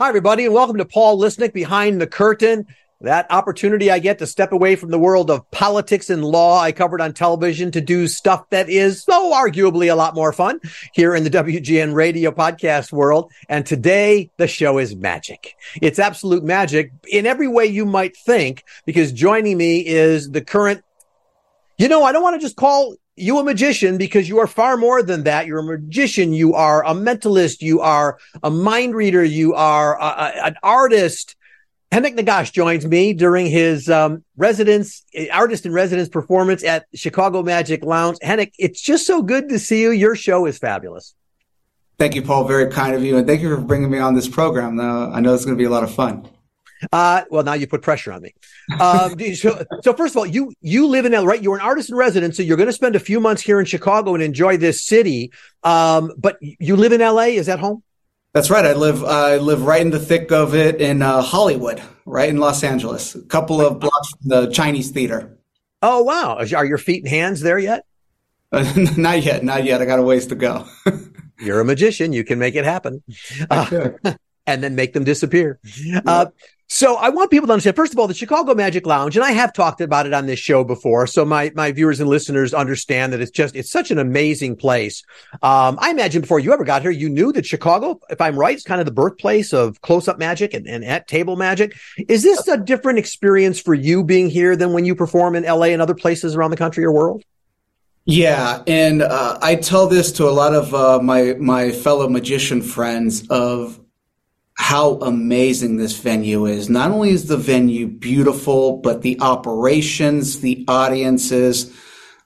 Hi, everybody, and welcome to Paul Lisnek Behind the Curtain. That opportunity I get to step away from the world of politics and law I covered on television to do stuff that is so arguably a lot more fun here in the WGN radio podcast world. And today the show is magic. It's absolute magic in every way you might think, because joining me is the current, you know, I don't want to just call you a magician because you are far more than that. You're a magician. You are a mentalist. You are a mind reader. You are a, a, an artist. Henok Negash joins me during his um, residence, artist in residence performance at Chicago Magic Lounge. Henok, it's just so good to see you. Your show is fabulous. Thank you, Paul. Very kind of you. And thank you for bringing me on this program. Uh, I know it's going to be a lot of fun. Uh, well, now you put pressure on me. Um, so, so, first of all, you you live in LA, right? You're an artist in residence, so you're going to spend a few months here in Chicago and enjoy this city. Um, but you live in LA. Is that home? That's right. I live I live right in the thick of it in uh, Hollywood, right in Los Angeles, a couple of blocks from the Chinese theater. Oh wow! Are your feet and hands there yet? Uh, not yet, not yet. I got a ways to go. You're a magician. You can make it happen. Uh, and then make them disappear. Uh, so I want people to understand, first of all, the Chicago Magic Lounge, and I have talked about it on this show before. So my, my viewers and listeners understand that it's just, it's such an amazing place. Um, I imagine before you ever got here, you knew that Chicago, if I'm right, is kind of the birthplace of close up magic and, and at table magic. Is this a different experience for you being here than when you perform in LA and other places around the country or world? Yeah, and uh, I tell this to a lot of uh, my my fellow magician friends of how amazing this venue is. Not only is the venue beautiful, but the operations, the audiences,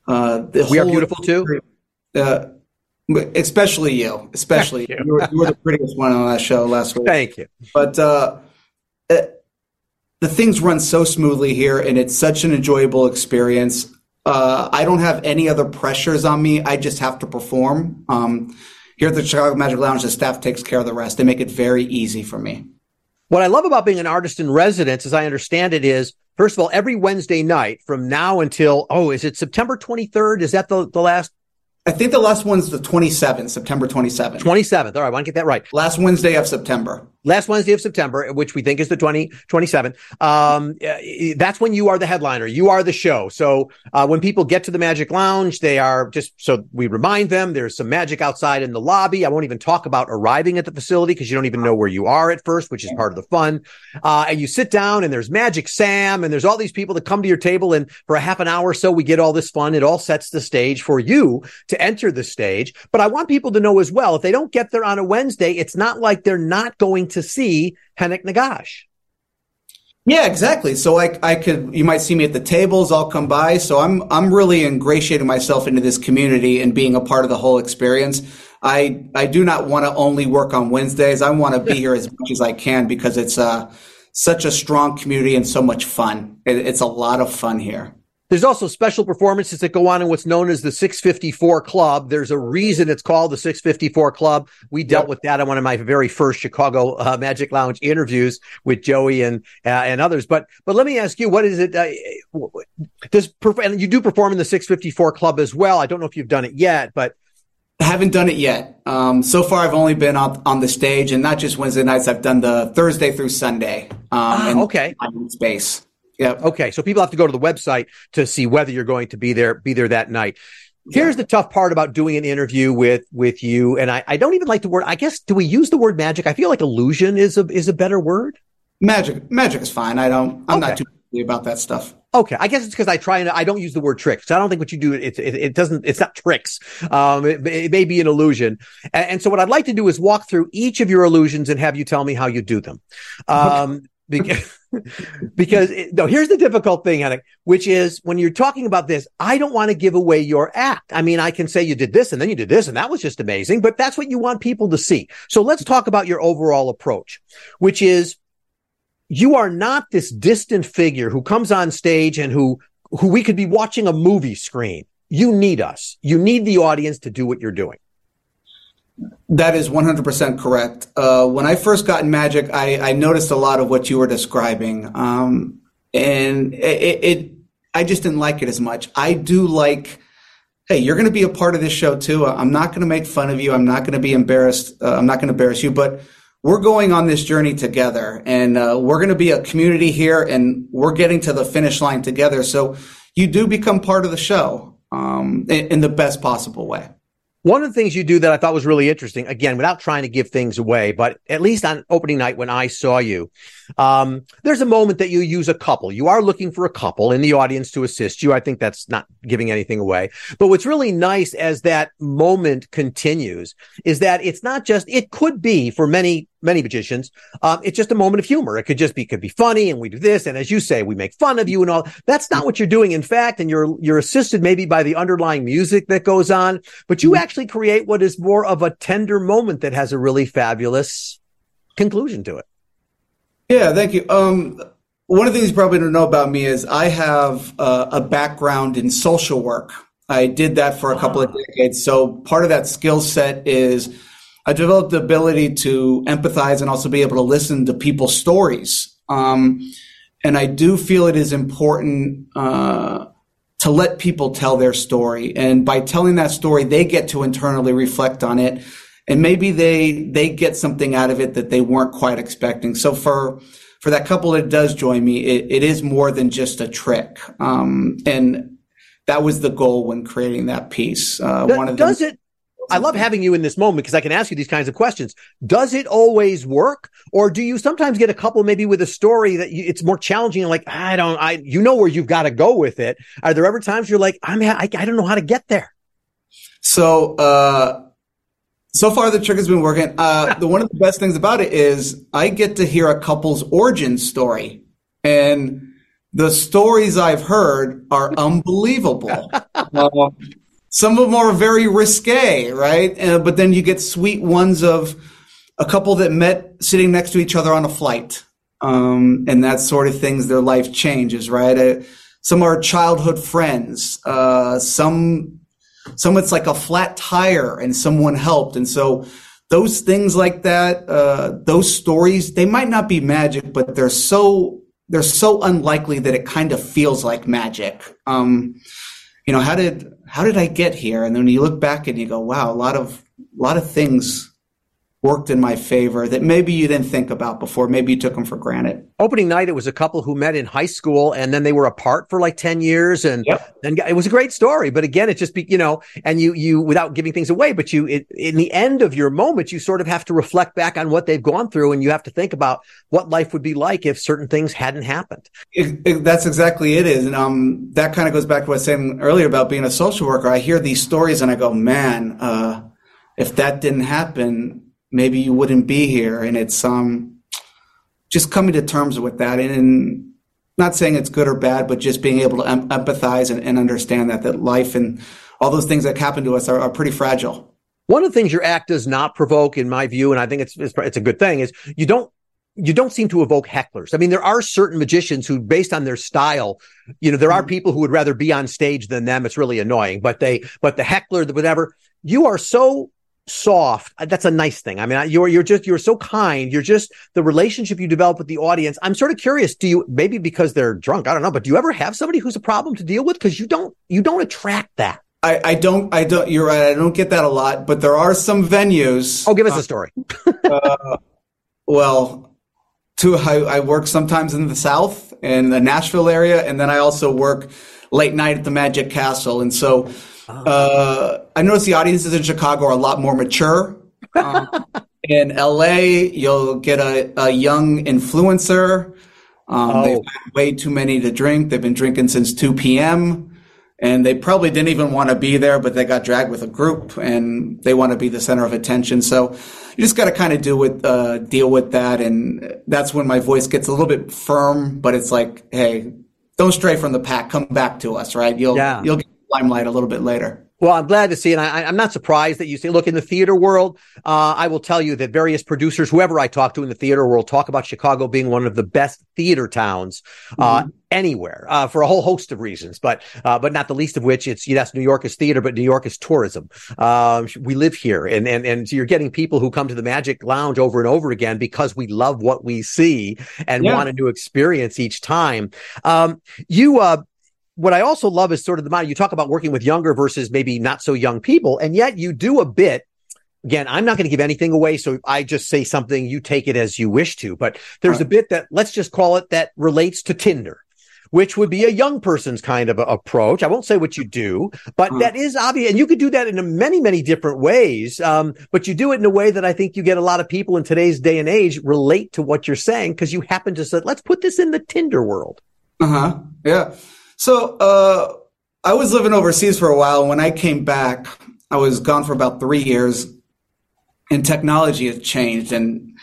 uh, the we are beautiful too. Uh, especially you, especially you. You, were, you. were, the prettiest one on that show last week. Thank you. But uh, uh, the things run so smoothly here, and it's such an enjoyable experience. Uh, I don't have any other pressures on me. I just have to perform. Um, here at the Chicago Magic Lounge, the staff takes care of the rest. They make it very easy for me. What I love about being an artist in residence, as I understand it, is first of all, every Wednesday night from now until, oh, is it September 23rd? Is that the, the last I think the last one's the 27th, September 27th. 27th. All right, I want to get that right. Last Wednesday of September. Last Wednesday of September, which we think is the 20, 27th. Um, that's when you are the headliner. You are the show. So, uh, when people get to the Magic Lounge, they are just, so we remind them there's some magic outside in the lobby. I won't even talk about arriving at the facility because you don't even know where you are at first, which is part of the fun. Uh, and you sit down and there's Magic Sam and there's all these people that come to your table. And for a half an hour or so, we get all this fun. It all sets the stage for you to enter the stage. But I want people to know as well, if they don't get there on a Wednesday, it's not like they're not going to see Henok Negash. Yeah, exactly. So I, I could, you might see me at the tables. I'll come by. So I'm, I'm really ingratiating myself into this community and being a part of the whole experience. I, I do not want to only work on Wednesdays. I want to be here as much as I can because it's uh, such a strong community and so much fun. It, it's a lot of fun here. There's also special performances that go on in what's known as the 654 Club. There's a reason it's called the 654 Club. We dealt yep. with that on one of my very first Chicago uh, Magic Lounge interviews with Joey and uh, and others. But but let me ask you, what is it? Uh, this and you do perform in the 654 Club as well. I don't know if you've done it yet, but haven't done it yet. Um, so far, I've only been on, on the stage, and not just Wednesday nights. I've done the Thursday through Sunday. Um, ah, okay. Space. Yeah. Okay. So people have to go to the website to see whether you're going to be there, be there that night. Here's the tough part about doing an interview with, with you. And I, I don't even like the word, I guess, do we use the word magic? I feel like illusion is a, is a better word. Magic, magic is fine. I don't, I'm okay. not too about that stuff. Okay, I guess it's because I try and I don't use the word tricks. So I don't think what you do it, it, it doesn't it's not tricks. Um, it, it, may be an illusion, and, and, so what I'd like to do is walk through each of your illusions and have you tell me how you do them. Um, okay. because because it, no, here's the difficult thing, Henok, which is when you're talking about this, I don't want to give away your act. I mean, I can say you did this and then you did this and that was just amazing, but that's what you want people to see. So let's talk about your overall approach, which is you are not this distant figure who comes on stage and who, who we could be watching a movie screen. You need us. You need the audience to do what you're doing. That is 100% correct. Uh, when I first got in Magic, I, I, noticed a lot of what you were describing. Um, and it, it, I just didn't like it as much. I do like, hey, you're going to be a part of this show too. I'm not going to make fun of you. I'm not going to be embarrassed. Uh, I'm not going to embarrass you. But we're going on this journey together and uh, we're going to be a community here and we're getting to the finish line together. So you do become part of the show um, in, in the best possible way. One of the things you do that I thought was really interesting, again, without trying to give things away, but at least on opening night when I saw you, um, there's a moment that you use a couple. You are looking for a couple in the audience to assist you. I think that's not giving anything away. But what's really nice as that moment continues is that it's not just, it could be for many many magicians. Um, it's just a moment of humor. It could just be, could be funny. And we do this. And as you say, we make fun of you and all. That's not what you're doing. In fact, and you're, you're assisted maybe by the underlying music that goes on, but you mm-hmm. actually create what is more of a tender moment that has a really fabulous conclusion to it. Yeah, thank you. Um, one of the things you probably don't know about me is I have uh, a background in social work. I did that for a couple of ah. decades. So part of that skill set is I developed the ability to empathize and also be able to listen to people's stories. Um, and I do feel it is important uh, to let people tell their story. And by telling that story, they get to internally reflect on it and maybe they they get something out of it that they weren't quite expecting. So for for that couple that does join me, it, it is more than just a trick, um, and that was the goal when creating that piece. Uh, one of does it? I love having you in this moment because I can ask you these kinds of questions. Does it always work, or do you sometimes get a couple maybe with a story that you, it's more challenging? Like I don't, I you know where you've got to go with it. Are there ever times you're like I'm I, I don't know how to get there? So uh, so far, the trick has been working. Uh, the one of the best things about it is I get to hear a couple's origin story, and the stories I've heard are unbelievable. uh, some of them are very risque, right? Uh, but then you get sweet ones of a couple that met sitting next to each other on a flight, um, and that sort of things. Their life changes, right? Uh, some are childhood friends. Uh, some some it's like a flat tire and someone helped. And so those things like that, uh, those stories, they might not be magic, but they're so, they're so unlikely that it kind of feels like magic. Um, you know, how did, how did I get here? And then you look back and you go, wow, a lot of, a lot of things worked in my favor that maybe you didn't think about before. Maybe you took them for granted. Opening night, it was a couple who met in high school and then they were apart for like 10 years. And, yep. and it was a great story. But again, it just be, you know, and you, you, without giving things away, but you, it, in the end of your moment, you sort of have to reflect back on what they've gone through and you have to think about what life would be like if certain things hadn't happened. It, it, that's exactly it is. And, um, that kind of goes back to what I was saying earlier about being a social worker. I hear these stories and I go, man, uh, if that didn't happen, maybe you wouldn't be here. And it's um, just coming to terms with that, and, and, not saying it's good or bad, but just being able to em- empathize and, and, understand that that life and all those things that happen to us are, are, pretty fragile. One of the things your act does not provoke, in my view, and I think it's, it's it's a good thing, is you don't you don't seem to evoke hecklers. I mean, there are certain magicians who, based on their style, you know, there are mm-hmm. people who would rather be on stage than them. It's really annoying, but they, but the heckler, the whatever, you are so soft. That's a nice thing. I mean, you're you're just you're so kind. You're just the relationship you develop with the audience. I'm sort of curious. Do you maybe because they're drunk? I don't know, but do you ever have somebody who's a problem to deal with? Because you don't you don't attract that. I, I don't I don't you're right. I don't get that a lot, but there are some venues. Oh, give us uh, a story. uh, well, to I, I work sometimes in the South in the Nashville area, and then I also work late night at the Magic Castle, and so uh, I notice the audiences in Chicago are a lot more mature. Um, in LA, you'll get a, a young influencer. Um, oh. They've had way too many to drink. They've been drinking since 2 p.m. And they probably didn't even want to be there, but they got dragged with a group and they want to be the center of attention. So you just got to kind of deal with, uh, deal with that. And that's when my voice gets a little bit firm, but it's like, hey, don't stray from the pack. Come back to us, right? You'll, yeah. you'll get limelight a little bit later. Well, I'm glad to see, and I, am not surprised that you say, look, in the theater world, uh, I will tell you that various producers, whoever I talk to in the theater world, talk about Chicago being one of the best theater towns, uh, mm-hmm. anywhere, uh, for a whole host of reasons, but, uh, but not the least of which it's, yes, New York is theater, but New York is tourism. Um, we live here and, and, and so you're getting people who come to the Magic Lounge over and over again because we love what we see and yeah. want a new experience each time. Um, you, uh, what I also love is sort of the mind you talk about working with younger versus maybe not so young people, and yet you do a bit again, I'm not going to give anything away. So I just say something, you take it as you wish to, but there's right. a bit that let's just call it that relates to Tinder which would be a young person's kind of approach. I won't say what you do, but mm. that is obvious. And you could do that in many, many different ways. Um, but you do it in a way that I think you get a lot of people in today's day and age relate to what you're saying because you happen to say, let's put this in the Tinder world. Uh huh. Yeah. So, uh, I was living overseas for a while. When I came back, I was gone for about three years and technology has changed and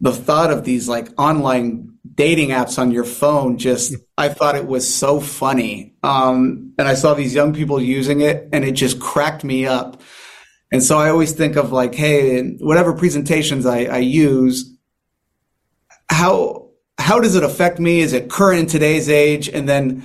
the thought of these like online dating apps on your phone just i thought it was so funny. Um, and i saw these young people using it and it just cracked me up. And so i always think of like hey whatever presentations i, I use how how does it affect me? Is it current in today's age? And then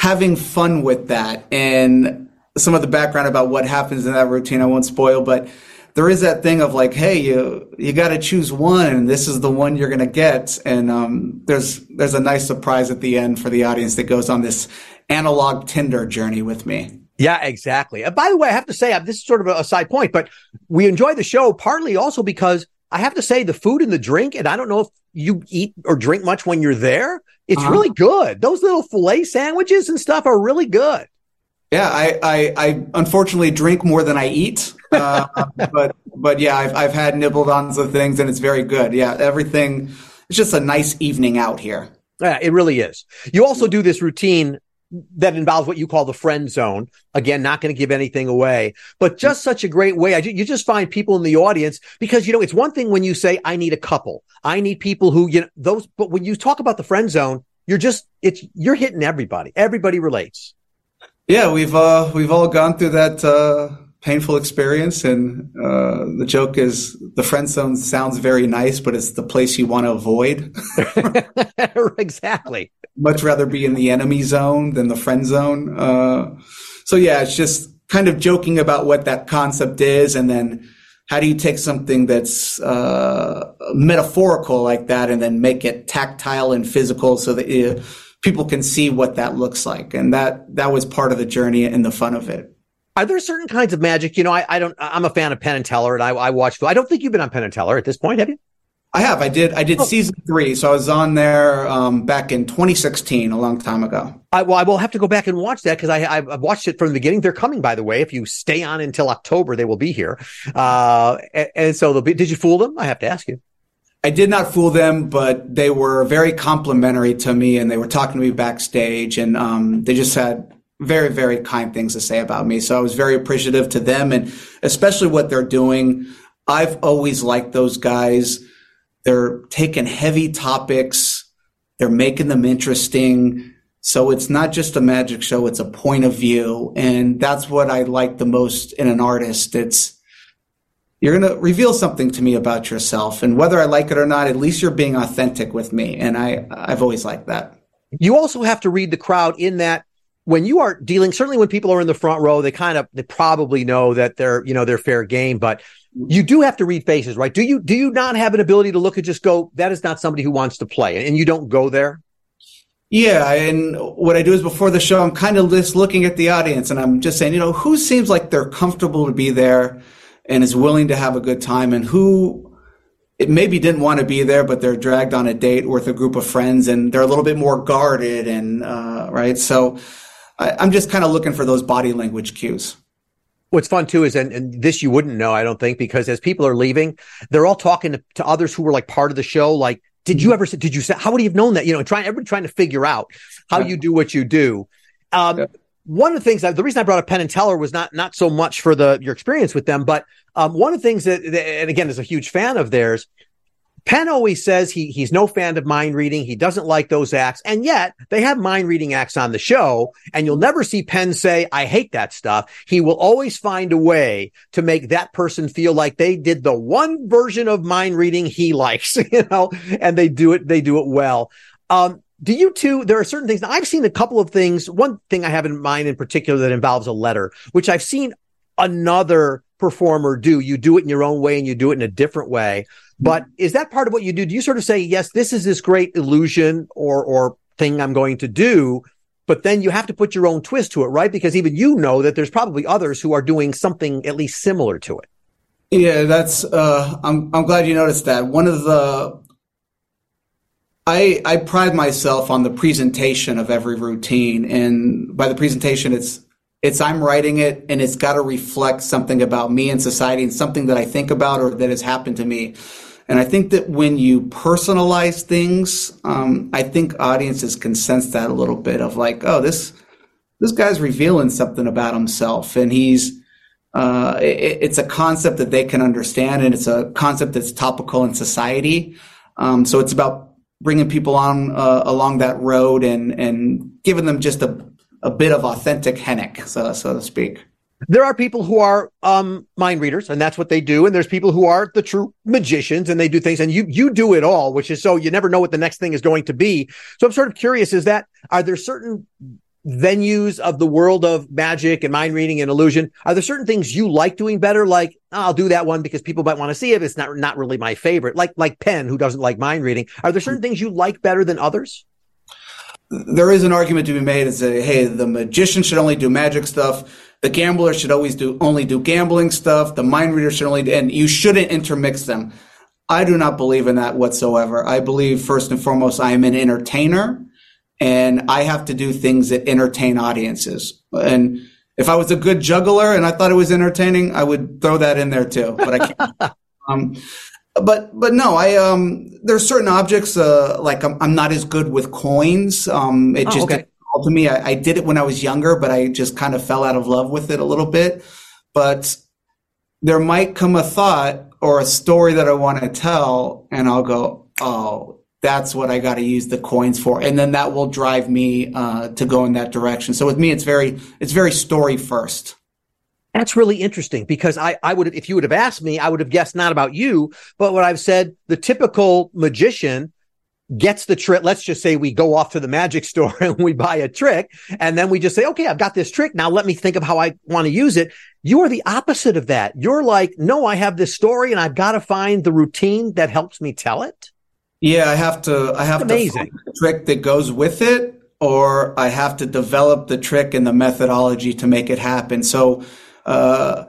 having fun with that and some of the background about what happens in that routine i won't spoil but there is that thing of like, hey, you you got to choose one, and this is the one you're to get. And um, there's there's a nice surprise at the end for the audience that goes on this analog Tinder journey with me. Yeah, exactly. And by the way, I have to say, uh, this is sort of a side point, but we enjoy the show partly also because I have to say the food and the drink, and I don't know if you eat or drink much when you're there. It's uh-huh. really good. Those little filet sandwiches and stuff are really good. Yeah, I, I, I unfortunately drink more than I eat. Uh, but but yeah, I've I've had nibbled on some things and it's very good. Yeah, everything. It's just a nice evening out here. Yeah, it really is. You also do this routine that involves what you call the friend zone. Again, not going to give anything away, but just such a great way. I, you just find people in the audience because, you know, it's one thing when you say, I need a couple. I need people who, you know, those, but when you talk about the friend zone, you're just, it's, you're hitting everybody. Everybody relates. Yeah, we've uh, we've all gone through that uh, painful experience, and uh, the joke is the friend zone sounds very nice, but it's the place you want to avoid. exactly. Much rather be in the enemy zone than the friend zone. Uh, so yeah, it's just kind of joking about what that concept is, and then how do you take something that's uh, metaphorical like that and then make it tactile and physical so that you people can see what that looks like. And that, that was part of the journey and the fun of it. Are there certain kinds of magic? You know, I, I don't, I'm a fan of Penn and Teller and I, I watch, I don't think you've been on Penn and Teller at this point, have you? I have. I did. I did oh. season three, so I was on there um, back in 2016, a long time ago. I, well, I will have to go back and watch that because I I've watched it from the beginning. They're coming, by the way. If you stay on until October, they will be here. Uh, and, and so they'll be. Did you fool them? I have to ask you. I did not fool them, but they were very complimentary to me and they were talking to me backstage and um, they just had very, very kind things to say about me. So I was very appreciative to them and especially what they're doing. I've always liked those guys. They're taking heavy topics. They're making them interesting. So it's not just a magic show. It's a point of view. And that's what I like the most in an artist. It's, you're going to reveal something to me about yourself. And whether I like it or not, at least you're being authentic with me. And I, I've always liked that. You also have to read the crowd in that when you are dealing, certainly when people are in the front row, they kind of, they probably know that they're, you know, they're fair game, but you do have to read faces, right? Do you, do you not have an ability to look and just go, that is not somebody who wants to play and you don't go there? Yeah, and what I do is before the show, I'm kind of just looking at the audience and I'm just saying, you know, who seems like they're comfortable to be there? and is willing to have a good time and who it maybe didn't want to be there, but they're dragged on a date with a group of friends and they're a little bit more guarded and, uh, right. So I, I'm just kind of looking for those body language cues. What's fun too is, and, and, this you wouldn't know, I don't think, because as people are leaving, they're all talking to, to others who were like part of the show. Like, did you ever, did you say, how would you have known that? You know, trying, everybody trying to figure out how yeah. you do what you do. Um, yeah one of the things that the reason I brought up Penn and Teller was not not so much for the your experience with them, but um, one of the things that, and again, is a huge fan of theirs. Penn always says he he's no fan of mind reading. He doesn't like those acts, and yet they have mind reading acts on the show, and you'll never see Penn say, "I hate that stuff." He will always find a way to make that person feel like they did the one version of mind reading he likes, you know, and they do it. They do it well. Um, do you too? There are certain things. Now, I've seen a couple of things. One thing I have in mind in particular that involves a letter, which I've seen another performer do. You do it in your own way and you do it in a different way. But is that part of what you do? Do you sort of say, yes, this is this great illusion or, or thing I'm going to do? But then you have to put your own twist to it, right? Because even you know that there's probably others who are doing something at least similar to it. Yeah, that's. Uh, I'm I'm glad you noticed that. One of the. I I pride myself on the presentation of every routine, and by the presentation, it's it's I'm writing it, and it's got to reflect something about me and society, and something that I think about or that has happened to me. And I think that when you personalize things, um, I think audiences can sense that a little bit of like, oh, this this guy's revealing something about himself, and he's uh, it, it's a concept that they can understand, and it's a concept that's topical in society. Um, so it's about bringing people on uh, along that road and and giving them just a a bit of authentic Henok, so so to speak. There are people who are um, mind readers, and that's what they do. And there's people who are the true magicians, and they do things. And you you do it all, which is so you never know what the next thing is going to be. So I'm sort of curious: is that are there certain venues of the world of magic and mind reading and illusion are there certain things you like doing better like oh, i'll do that one because people might want to see it it's not not really my favorite like like penn who doesn't like mind reading are there certain things you like better than others there is an argument to be made and say hey the magician should only do magic stuff the gambler should always do only do gambling stuff the mind reader should only do, and you shouldn't intermix them i do not believe in that whatsoever i believe first and foremost i am an entertainer and I have to do things that entertain audiences. And if I was a good juggler and I thought it was entertaining, I would throw that in there too. But I can't. um, but but no, I um, there's certain objects uh, like I'm, I'm not as good with coins. Um, it oh, just okay. to me. I, I did it when I was younger, but I just kind of fell out of love with it a little bit. But there might come a thought or a story that I want to tell, and I'll go, oh, that's what I got to use the coins for, and then that will drive me uh, to go in that direction. So with me, it's very it's very story first. That's really interesting because I, I would if you would have asked me, I would have guessed not about you, but what I've said, the typical magician gets the trick. Let's just say we go off to the magic store and we buy a trick, and then we just say, okay, I've got this trick. Now let me think of how I want to use it. You are the opposite of that. You're like, no, I have this story and I've got to find the routine that helps me tell it. Yeah, I have to. I have Amazing. to find the trick that goes with it, or I have to develop the trick and the methodology to make it happen. So, uh,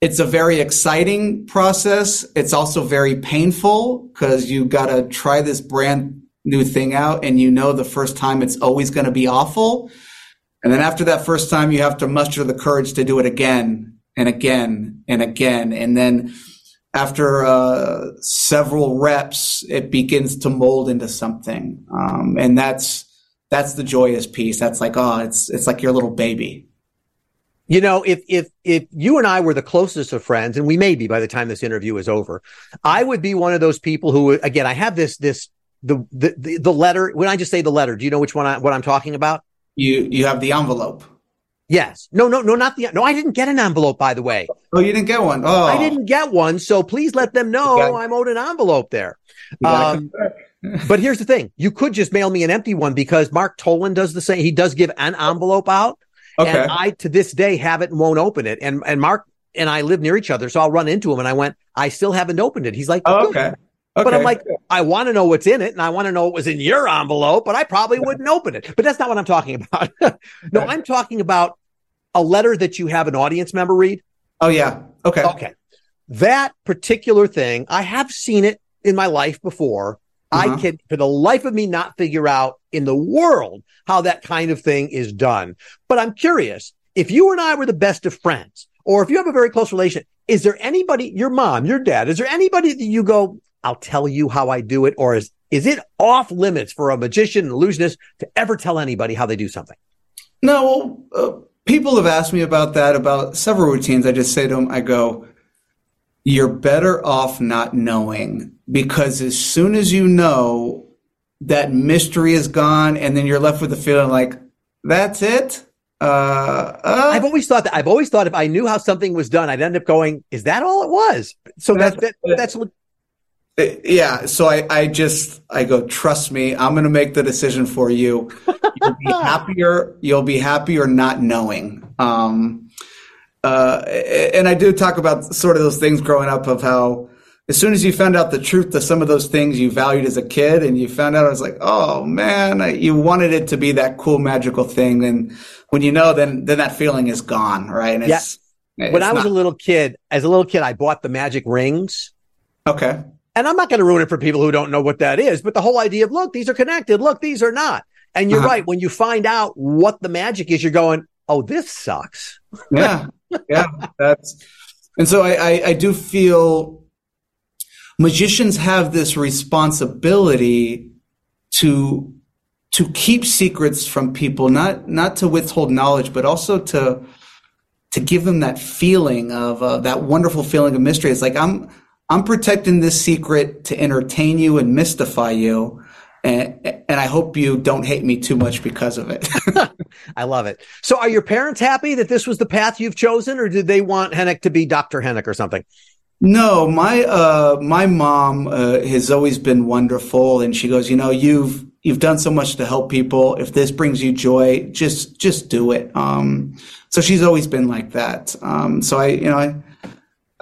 it's a very exciting process. It's also very painful because you got to try this brand new thing out, and you know the first time it's always going to be awful. And then after that first time, you have to muster the courage to do it again and again and again, and then after uh, several reps, it begins to mold into something, um, and that's that's the joyous piece. That's like, oh, it's it's like your little baby. You know, if if if you and I were the closest of friends, and we may be by the time this interview is over, I would be one of those people who, again, I have this this the the the letter. When I just say the letter, do you know which one I, what I'm talking about? You you have the envelope. Yes. No, no, no, not the, no, I didn't get an envelope, by the way. Oh, you didn't get one? Oh. I didn't get one. So please let them know I'm owed an envelope there. Um, but here's the thing. You could just mail me an empty one because Mark Toland does the same. He does give an envelope out. Okay. And I, to this day, have it and won't open it. And, and Mark and I live near each other. So I'll run into him and I went, I still haven't opened it. He's like, oh, okay. okay. But I'm like, I want to know what's in it and I want to know what was in your envelope, but I probably wouldn't open it. But that's not what I'm talking about. no, I'm talking about a letter that you have an audience member read? Oh, yeah. Okay. Okay. That particular thing, I have seen it in my life before. Uh-huh. I can, for the life of me, not figure out in the world how that kind of thing is done. But I'm curious if you and I were the best of friends, or if you have a very close relation, is there anybody, your mom, your dad, is there anybody that you go, I'll tell you how I do it? Or is, is it off limits for a magician, an illusionist to ever tell anybody how they do something? No, uh, people have asked me about that, about several routines. I just say to them, I go, you're better off not knowing because as soon as you know, that mystery is gone, and then you're left with the feeling like, that's it. Uh, uh. I've always thought that. I've always thought if I knew how something was done, I'd end up going, "Is that all it was?" So that's that, that's yeah. So I, I just, I go, trust me, I'm going to make the decision for you. You'll be happier. You'll be happier not knowing. Um, uh, and I do talk about sort of those things growing up of how as soon as you found out the truth to some of those things you valued as a kid and you found out, I was like, oh man, I, you wanted it to be that cool magical thing. And when you know, then, then that feeling is gone. Right. And yeah. When I was not- a little kid, as a little kid, I bought the magic rings. Okay. And I'm not going to ruin it for people who don't know what that is, but the whole idea of, look, these are connected. Look, these are not. And you're uh-huh. right. When you find out what the magic is, you're going, oh, this sucks. yeah. Yeah. That's, and so I, I, I do feel magicians have this responsibility to, to keep secrets from people, not, not to withhold knowledge, but also to, to give them that feeling of uh, that wonderful feeling of mystery. It's like I'm I'm protecting this secret to entertain you and mystify you. And, and I hope you don't hate me too much because of it. I love it. So are your parents happy that this was the path you've chosen or did they want Henok to be Dr. Henok or something? No, my, uh, my mom, uh, has always been wonderful. And she goes, you know, you've, you've done so much to help people. If this brings you joy, just, just do it. Um, so she's always been like that. Um, so I, you know, I,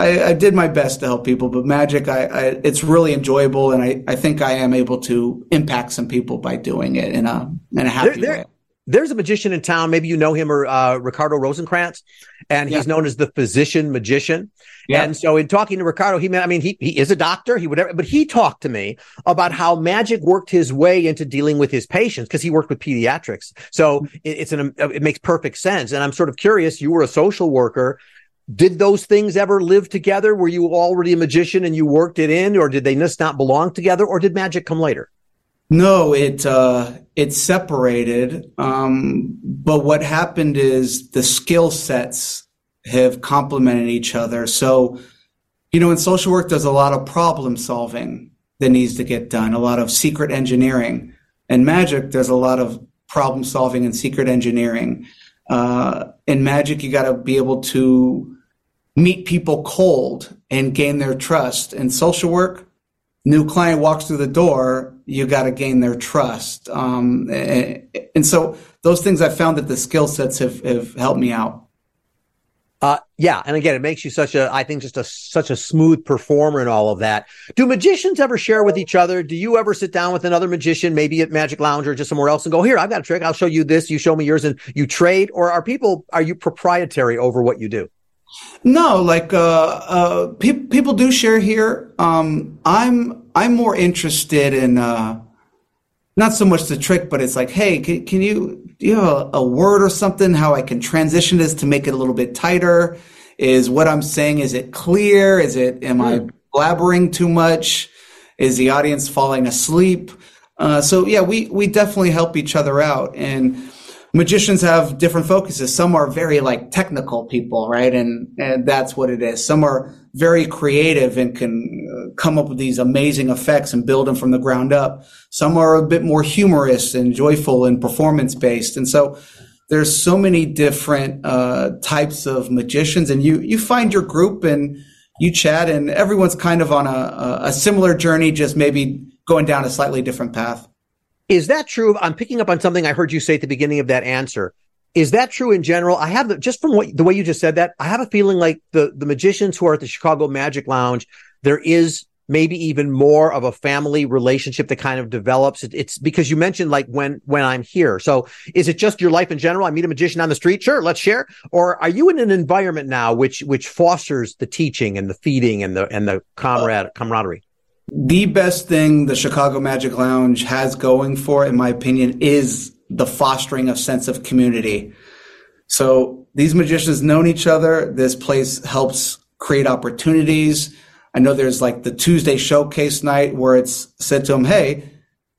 I, I, did my best to help people, but magic, I, I, it's really enjoyable, and I, I think I am able to impact some people by doing it in a in a happy there, there, way. There's a magician in town. Maybe you know him or uh, Ricardo Rosenkranz, and he's known as the physician magician. Yeah. And so, in talking to Ricardo, he meant, I mean, he he is a doctor. He would, but he talked to me about how magic worked his way into dealing with his patients because he worked with pediatrics. So it, it's an it makes perfect sense. And I'm sort of curious. You were a social worker did those things ever live together? Were you already a magician and you worked it in, or did they just not belong together, or did magic come later? No, it uh, it separated. Um, but what happened is the skill sets have complemented each other. So, you know, in social work, there's a lot of problem solving that needs to get done, a lot of secret engineering. In magic, there's a lot of problem solving and secret engineering. Uh, in magic, you got to be able to meet people cold and gain their trust. In social work, new client walks through the door, you got to gain their trust. Um, and, and, so those things I found that the skill sets have, have helped me out. Uh, yeah, and again, it makes you such a, I think, just a such a smooth performer and all of that. Do magicians ever share with each other? Do you ever sit down with another magician, maybe at Magic Lounge or just somewhere else, and go, "Here, I've got a trick. I'll show you this. You show me yours," and you trade? Or are people are you proprietary over what you do? No, like uh, uh, pe- people do share here. Um, I'm I'm more interested in uh, not so much the trick, but it's like, hey, can, can you do you have a, a, word or something how I can transition this to make it a little bit tighter? Is what I'm saying is it clear? Is it am I hmm. blabbering too much? Is the audience falling asleep? Uh, so yeah, we we definitely help each other out and magicians have different focuses. Some are very like technical people, right? And, and that's what it is. Some are very creative and can uh, come up with these amazing effects and build them from the ground up. Some are a bit more humorous and joyful and performance based. And so there's so many different uh, types of magicians and you, you find your group and you chat and everyone's kind of on a, a similar journey, just maybe going down a slightly different path. Is that true? I'm picking up on something I heard you say at the beginning of that answer. Is that true in general? I have the, just from what the way you just said that, I have a feeling like the the magicians who are at the Chicago Magic Lounge, there is maybe even more of a family relationship that kind of develops. It, it's because you mentioned like when when I'm here. So is it just your life in general? I meet a magician on the street, sure, let's share. Or are you in an environment now which which fosters the teaching and the feeding and the and the comrade camaraderie? The best thing the Chicago Magic Lounge has going for, in my opinion, is the fostering of sense of community. So these magicians know each other. This place helps create opportunities. I know there's like the Tuesday showcase night where it's said to them, Hey,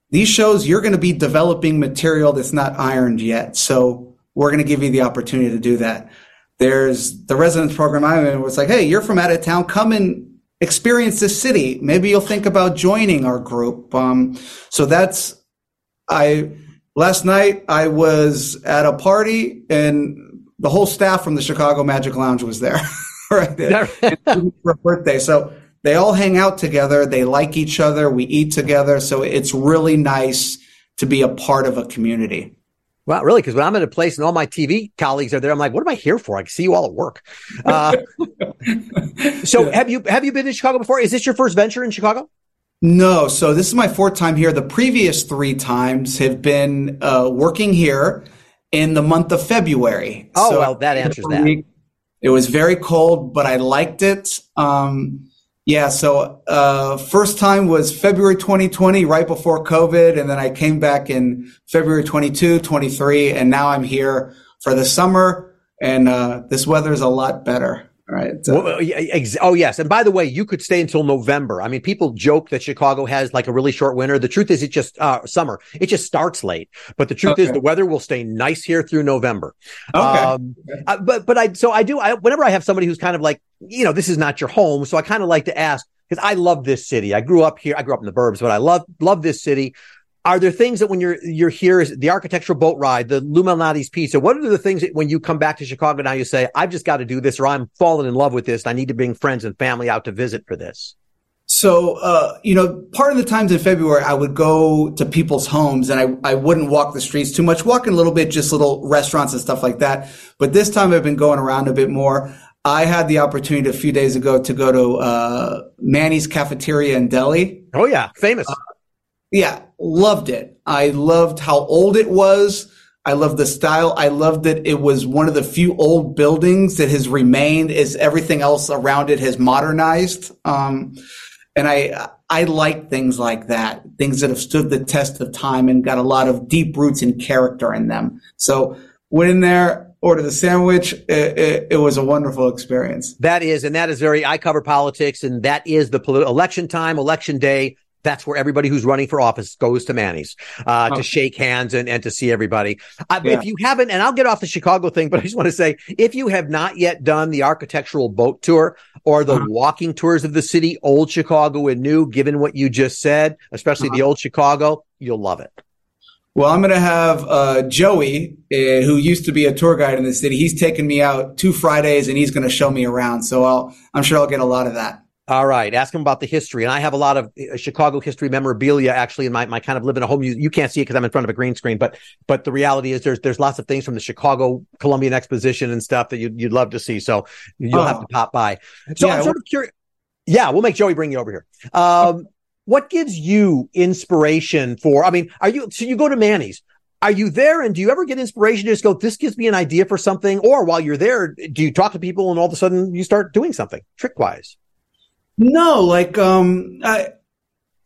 these shows, you're going to be developing material that's not ironed yet. So we're going to give you the opportunity to do that. There's the residence program I'm in where it's like, Hey, you're from out of town. Come and experience this city. Maybe you'll think about joining our group. Um, so that's, I, last night I was at a party and the whole staff from the Chicago Magic Lounge was there, right there for a birthday. So they all hang out together. They like each other. We eat together. So it's really nice to be a part of a community. Well, really, because when I'm at a place and all my TV colleagues are there, I'm like, what am I here for? I can see you all at work. Uh, so yeah. have you have you been to Chicago before? Is this your first venture in Chicago? No. So this is my fourth time here. The previous three times have been uh, working here in the month of February. Oh, so well, that answers that. It was very cold, but I liked it. Um, yeah, so uh, first time was February 2020, right before COVID, and then I came back in February 22, 23, and now I'm here for the summer, and uh, this weather is a lot better. Right. Well, oh, yes. And by the way, you could stay until November. I mean, people joke that Chicago has like a really short winter. The truth is, it just uh, summer. It just starts late. But the truth okay. is, the weather will stay nice here through November. Okay. Um, uh, but but I so I do. I whenever I have somebody who's kind of like you know this is not your home, so I kind of like to ask because I love this city. I grew up here. I grew up in the burbs, but I love love this city are there things that when you're you're here is the architectural boat ride the Lou Malnati's pizza what are the things that when you come back to chicago now you say i've just got to do this or i'm falling in love with this i need to bring friends and family out to visit for this so uh, you know part of the times in february i would go to people's homes and I, I wouldn't walk the streets too much. Walking a little bit just little restaurants and stuff like that. But this time i've been going around a bit more. I had the opportunity a few days ago to go to uh, Manny's Cafeteria in Deli. Oh yeah, famous. Uh, yeah, loved it. I loved how old it was. I loved the style. I loved that it was one of the few old buildings that has remained as everything else around it has modernized. Um, and I, I like things like that, things that have stood the test of time and got a lot of deep roots and character in them. So went in there, ordered the sandwich. It, it, it, was a wonderful experience. That is, and that is very, I cover politics and that is the political election time, election day that's where everybody who's running for office goes to Manny's uh, oh. to shake hands and, and to see everybody. Uh, yeah. If you haven't, and I'll get off the Chicago thing, but I just want to say, if you have not yet done the architectural boat tour or the uh-huh. walking tours of the city, old Chicago and new, given what you just said, especially uh-huh. the old Chicago, you'll love it. Well, I'm going to have uh, Joey, uh, who used to be a tour guide in the city. He's taking me out two Fridays, and he's going to show me around. So I'll, I'm sure I'll get a lot of that. All right. Ask him about the history. And I have a lot of uh, Chicago history memorabilia actually in my, my kind of live in a home. You, you can't see it because I'm in front of a green screen, but, but the reality is there's, there's lots of things from the Chicago Columbian Exposition and stuff that you'd, you'd love to see. So you'll oh. have to pop by. So yeah, I'm sort of curious. Yeah. We'll make Joey bring you over here. Um, what gives you inspiration for, I mean, are you, so you go to Manny's. Are you there and do you ever get inspiration to just go, this gives me an idea for something? Or while you're there, do you talk to people and all of a sudden you start doing something trick wise? No, like um, I,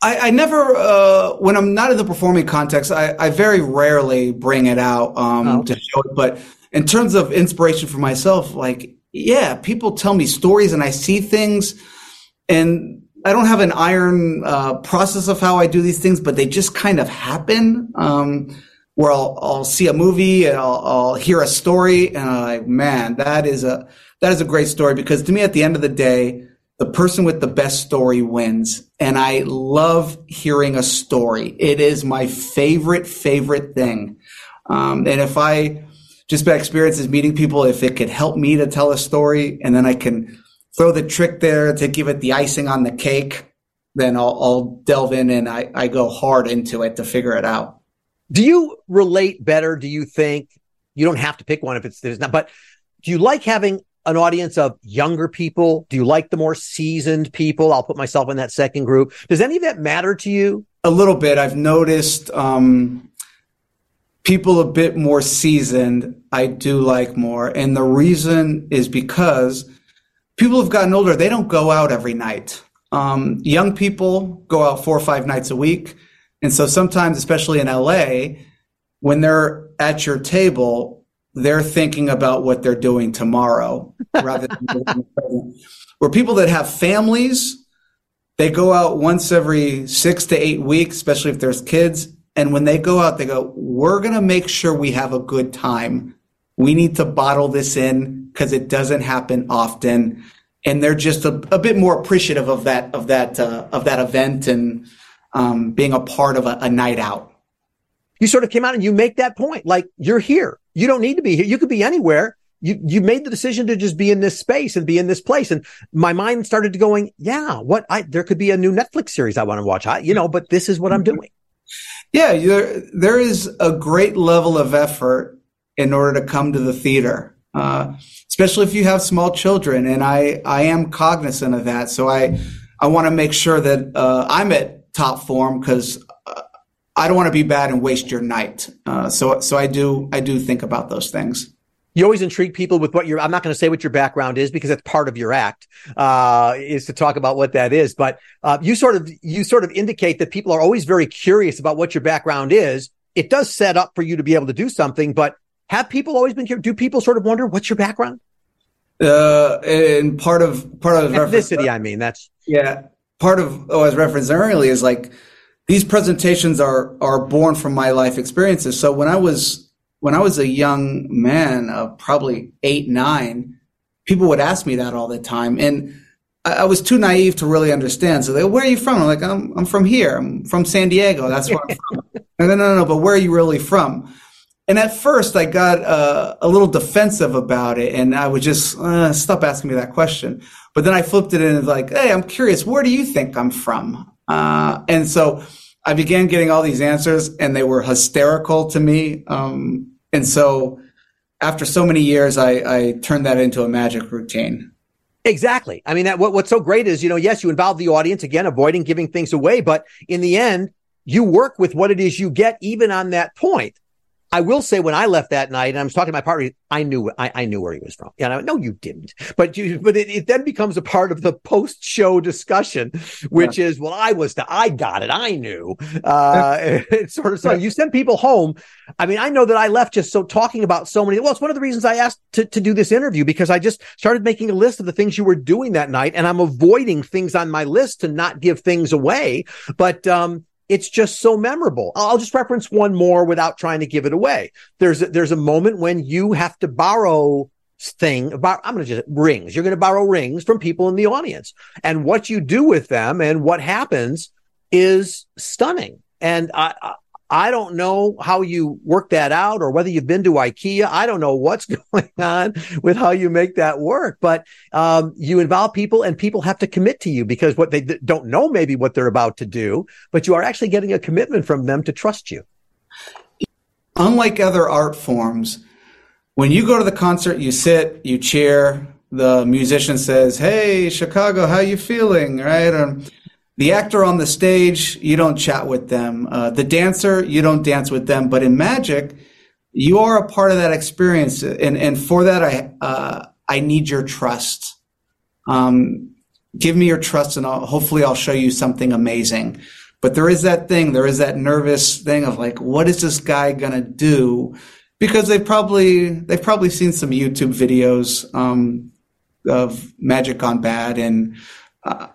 I, I never uh, when I'm not in the performing context, I, I very rarely bring it out um, oh. to show it. But in terms of inspiration for myself, like yeah, people tell me stories and I see things, and I don't have an iron uh, process of how I do these things, but they just kind of happen. Um, where I'll, I'll see a movie and I'll, I'll hear a story, and I'm like, man, that is a that is a great story because to me, at the end of the day the person with the best story wins. And I love hearing a story. It is my favorite, favorite thing. Um, and if I just by experience is meeting people, if it could help me to tell a story and then I can throw the trick there to give it the icing on the cake, then I'll, I'll delve in and I, I go hard into it to figure it out. Do you relate better? Do you think you don't have to pick one if it's there's not, but do you like having an audience of younger people? Do you like the more seasoned people? I'll put myself in that second group. Does any of that matter to you? A little bit. I've noticed um, people a bit more seasoned. I do like more, and the reason is because people have gotten older. They don't go out every night. Um, young people go out four or five nights a week, and so sometimes, especially in LA, when they're at your table, they're thinking about what they're doing tomorrow rather than where people that have families they go out once every six to eight weeks especially if there's kids. And when they go out they go we're going to make sure we have a good time. We need to bottle this in because it doesn't happen often. And they're just a, a bit more appreciative of that of that uh, of that event and um, being a part of a, a night out you sort of came out and you make that point like you're here you don't need to be here. You could be anywhere. You, you made the decision to just be in this space and be in this place. And my mind started to going, yeah, what I, there could be a new Netflix series I want to watch. I, you know, but this is what I'm doing. Yeah. There, there is a great level of effort in order to come to the theater. Uh, especially if you have small children. And I, I am cognizant of that. So I, I want to make sure that, uh, I'm at top form because I don't want to be bad and waste your night. Uh, so, so I do, I do think about those things. you always intrigue people with what your i'm not going to say what your background is because it's part of your act uh, is to talk about what that is but uh, you sort of you sort of indicate that people are always very curious about what your background is it does set up for you to be able to do something but have people always been curious do people sort of wonder what's your background uh, and part of part of ethnicity i mean that's yeah part of oh, as referenced earlier is like these presentations are are born from my life experiences so when i was when I was a young man, of probably eight, nine, people would ask me that all the time. And I, I was too naive to really understand. So they where are you from? I'm like, I'm, I'm from here. I'm from San Diego. That's where I'm from. no, no, no, no, but where are you really from? And at first I got uh, a little defensive about it and I would just uh, stop asking me that question. But then I flipped it in and like, Hey, I'm curious. Where do you think I'm from? Uh, and so I began getting all these answers and they were hysterical to me. Um, and so after so many years, I, I turned that into a magic routine. Exactly. I mean, that what, what's so great is, you know, yes, you involve the audience again, avoiding giving things away, but in the end, you work with what it is you get, even on that point. I will say when I left that night and I was talking to my partner, I knew, I, I knew where he was from. And I went, no, you didn't. But you, but it, it then becomes a part of the post show discussion, which yeah. is, well, I was the, I got it. I knew, uh, it's sort of so you send people home. I mean, I know that I left just so talking about so many. Well, it's one of the reasons I asked to, to do this interview because I just started making a list of the things you were doing that night and I'm avoiding things on my list to not give things away. But, um, it's just so memorable. I'll just reference one more without trying to give it away. There's a, there's a moment when you have to borrow thing about I'm going to just rings. You're going to borrow rings from people in the audience, and what you do with them and what happens is stunning. And I, I don't know how you work that out or whether you've been to IKEA. I don't know what's going on with how you make that work, but um, you involve people and people have to commit to you because what they don't know maybe what they're about to do, but you are actually getting a commitment from them to trust you. Unlike other art forms, when you go to the concert, you sit, you cheer, the musician says, Hey, Chicago, how you feeling? Right? Um, the actor on the stage, you don't chat with them. Uh, the dancer, you don't dance with them. But in magic, you are a part of that experience, and and for that, I uh, I need your trust. Um, give me your trust, and I'll, hopefully, I'll show you something amazing. But there is that thing, there is that nervous thing of like, what is this guy gonna do? Because they've probably they've probably seen some YouTube videos um, of magic gone bad, and uh,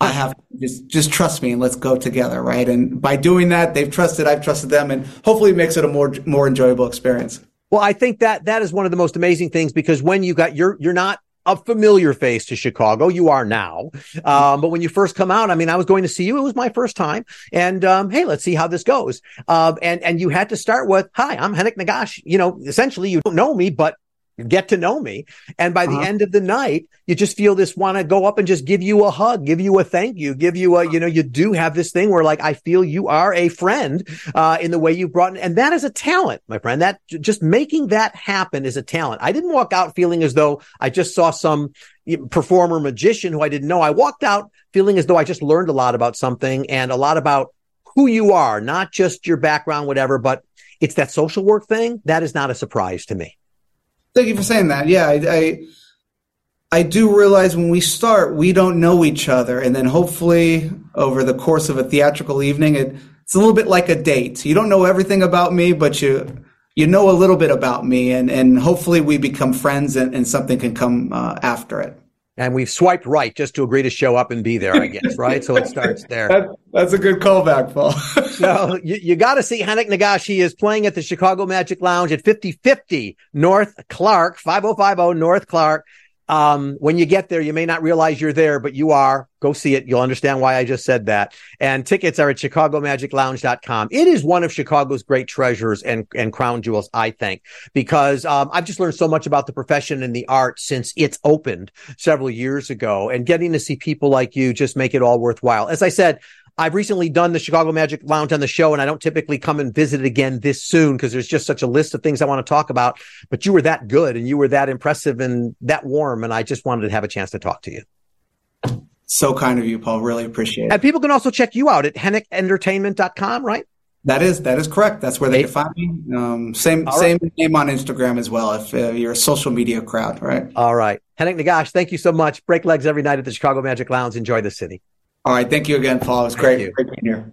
I have just just trust me and let's go together, right? And by doing that, they've trusted, I've trusted them, and hopefully it makes it a more more enjoyable experience. Well, I think that that is one of the most amazing things because when you got you're you're not a familiar face to Chicago. You are now. Um, but when you first come out, I mean, I was going to see you. It was my first time. And, um, hey, let's see how this goes. Um, and, and you had to start with, hi, I'm Henok Negash. You know, essentially you don't know me, but get to know me. And by uh-huh. the end of the night, you just feel this want to go up and just give you a hug, give you a thank you, give you a, you know, you do have this thing where like, I feel you are a friend, uh, in the way you brought, in, and that is a talent, my friend. That just making that happen is a talent. I didn't walk out feeling as though I just saw some performer magician who I didn't know. I walked out feeling as though I just learned a lot about something and a lot about who you are, not just your background, whatever, but it's that social work thing. That is not a surprise to me. Thank you for saying that. Yeah, I, I, I do realize when we start, we don't know each other, and then hopefully over the course of a theatrical evening, it, it's a little bit like a date. You don't know everything about me, but you you know a little bit about me, and and hopefully we become friends, and, and something can come uh, after it and we've swiped right just to agree to show up and be there, I guess, right? So it starts there. That, that's a good callback, Paul. so you, you got to see Henok Negash. He is playing at the Chicago Magic Lounge at 5050 North Clark, 5050 North Clark. Um, when you get there, you may not realize you're there, but you are. Go see it. You'll understand why I just said that. And tickets are at chicagomagiclounge.com. It is one of Chicago's great treasures and, and crown jewels, I think, because, um, I've just learned so much about the profession and the art since it's opened several years ago and getting to see people like you just make it all worthwhile. As I said, I've recently done the Chicago Magic Lounge on the show, and I don't typically come and visit it again this soon because there's just such a list of things I want to talk about. But you were that good and you were that impressive and that warm, and I just wanted to have a chance to talk to you. So kind of you, Paul. Really appreciate it. And people can also check you out at henokentertainment.com, right? That is that is correct. That's where they, can find me. Um, same same name on Instagram as well. If uh, you're a social media crowd, right? All right, Henok Negash, thank you so much. Break legs every night at the Chicago Magic Lounge. Enjoy the city. All right. Thank you again, Paul. It was great, great being here.